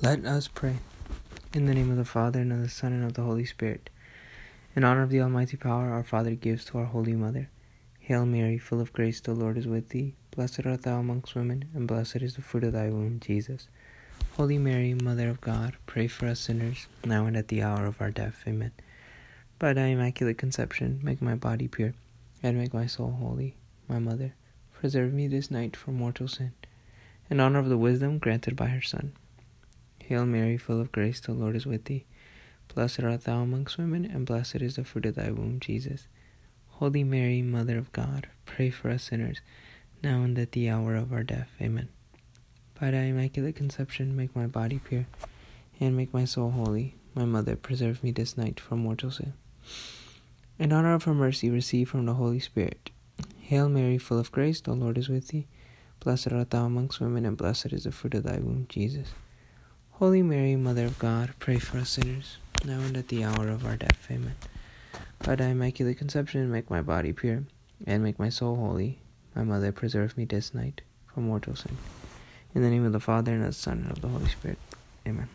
Let us pray. In the name of the Father, and of the Son, and of the Holy Spirit. In honor of the Almighty power our Father gives to our Holy Mother. Hail Mary, full of grace, the Lord is with thee. Blessed art thou amongst women, and blessed is the fruit of thy womb, Jesus. Holy Mary, Mother of God, pray for us sinners, now and at the hour of our death. Amen. By thy immaculate conception, make my body pure, and make my soul holy. My Mother, preserve me this night from mortal sin, in honor of the wisdom granted by her Son. Hail Mary, full of grace, the Lord is with thee. Blessed art thou amongst women, and blessed is the fruit of thy womb, Jesus. Holy Mary, Mother of God, pray for us sinners, now and at the hour of our death. Amen. By thy immaculate conception, make my body pure, and make my soul holy. My Mother, preserve me this night from mortal sin. In honor of her mercy, receive from the Holy Spirit. Hail Mary, full of grace, the Lord is with thee. Blessed art thou amongst women, and blessed is the fruit of thy womb, Jesus. Holy Mary, Mother of God, pray for us sinners, now and at the hour of our death. Amen. By thy immaculate conception, make my body pure, and make my soul holy. My Mother, preserve me this night from mortal sin. In the name of the Father, and of the Son, and of the Holy Spirit. Amen.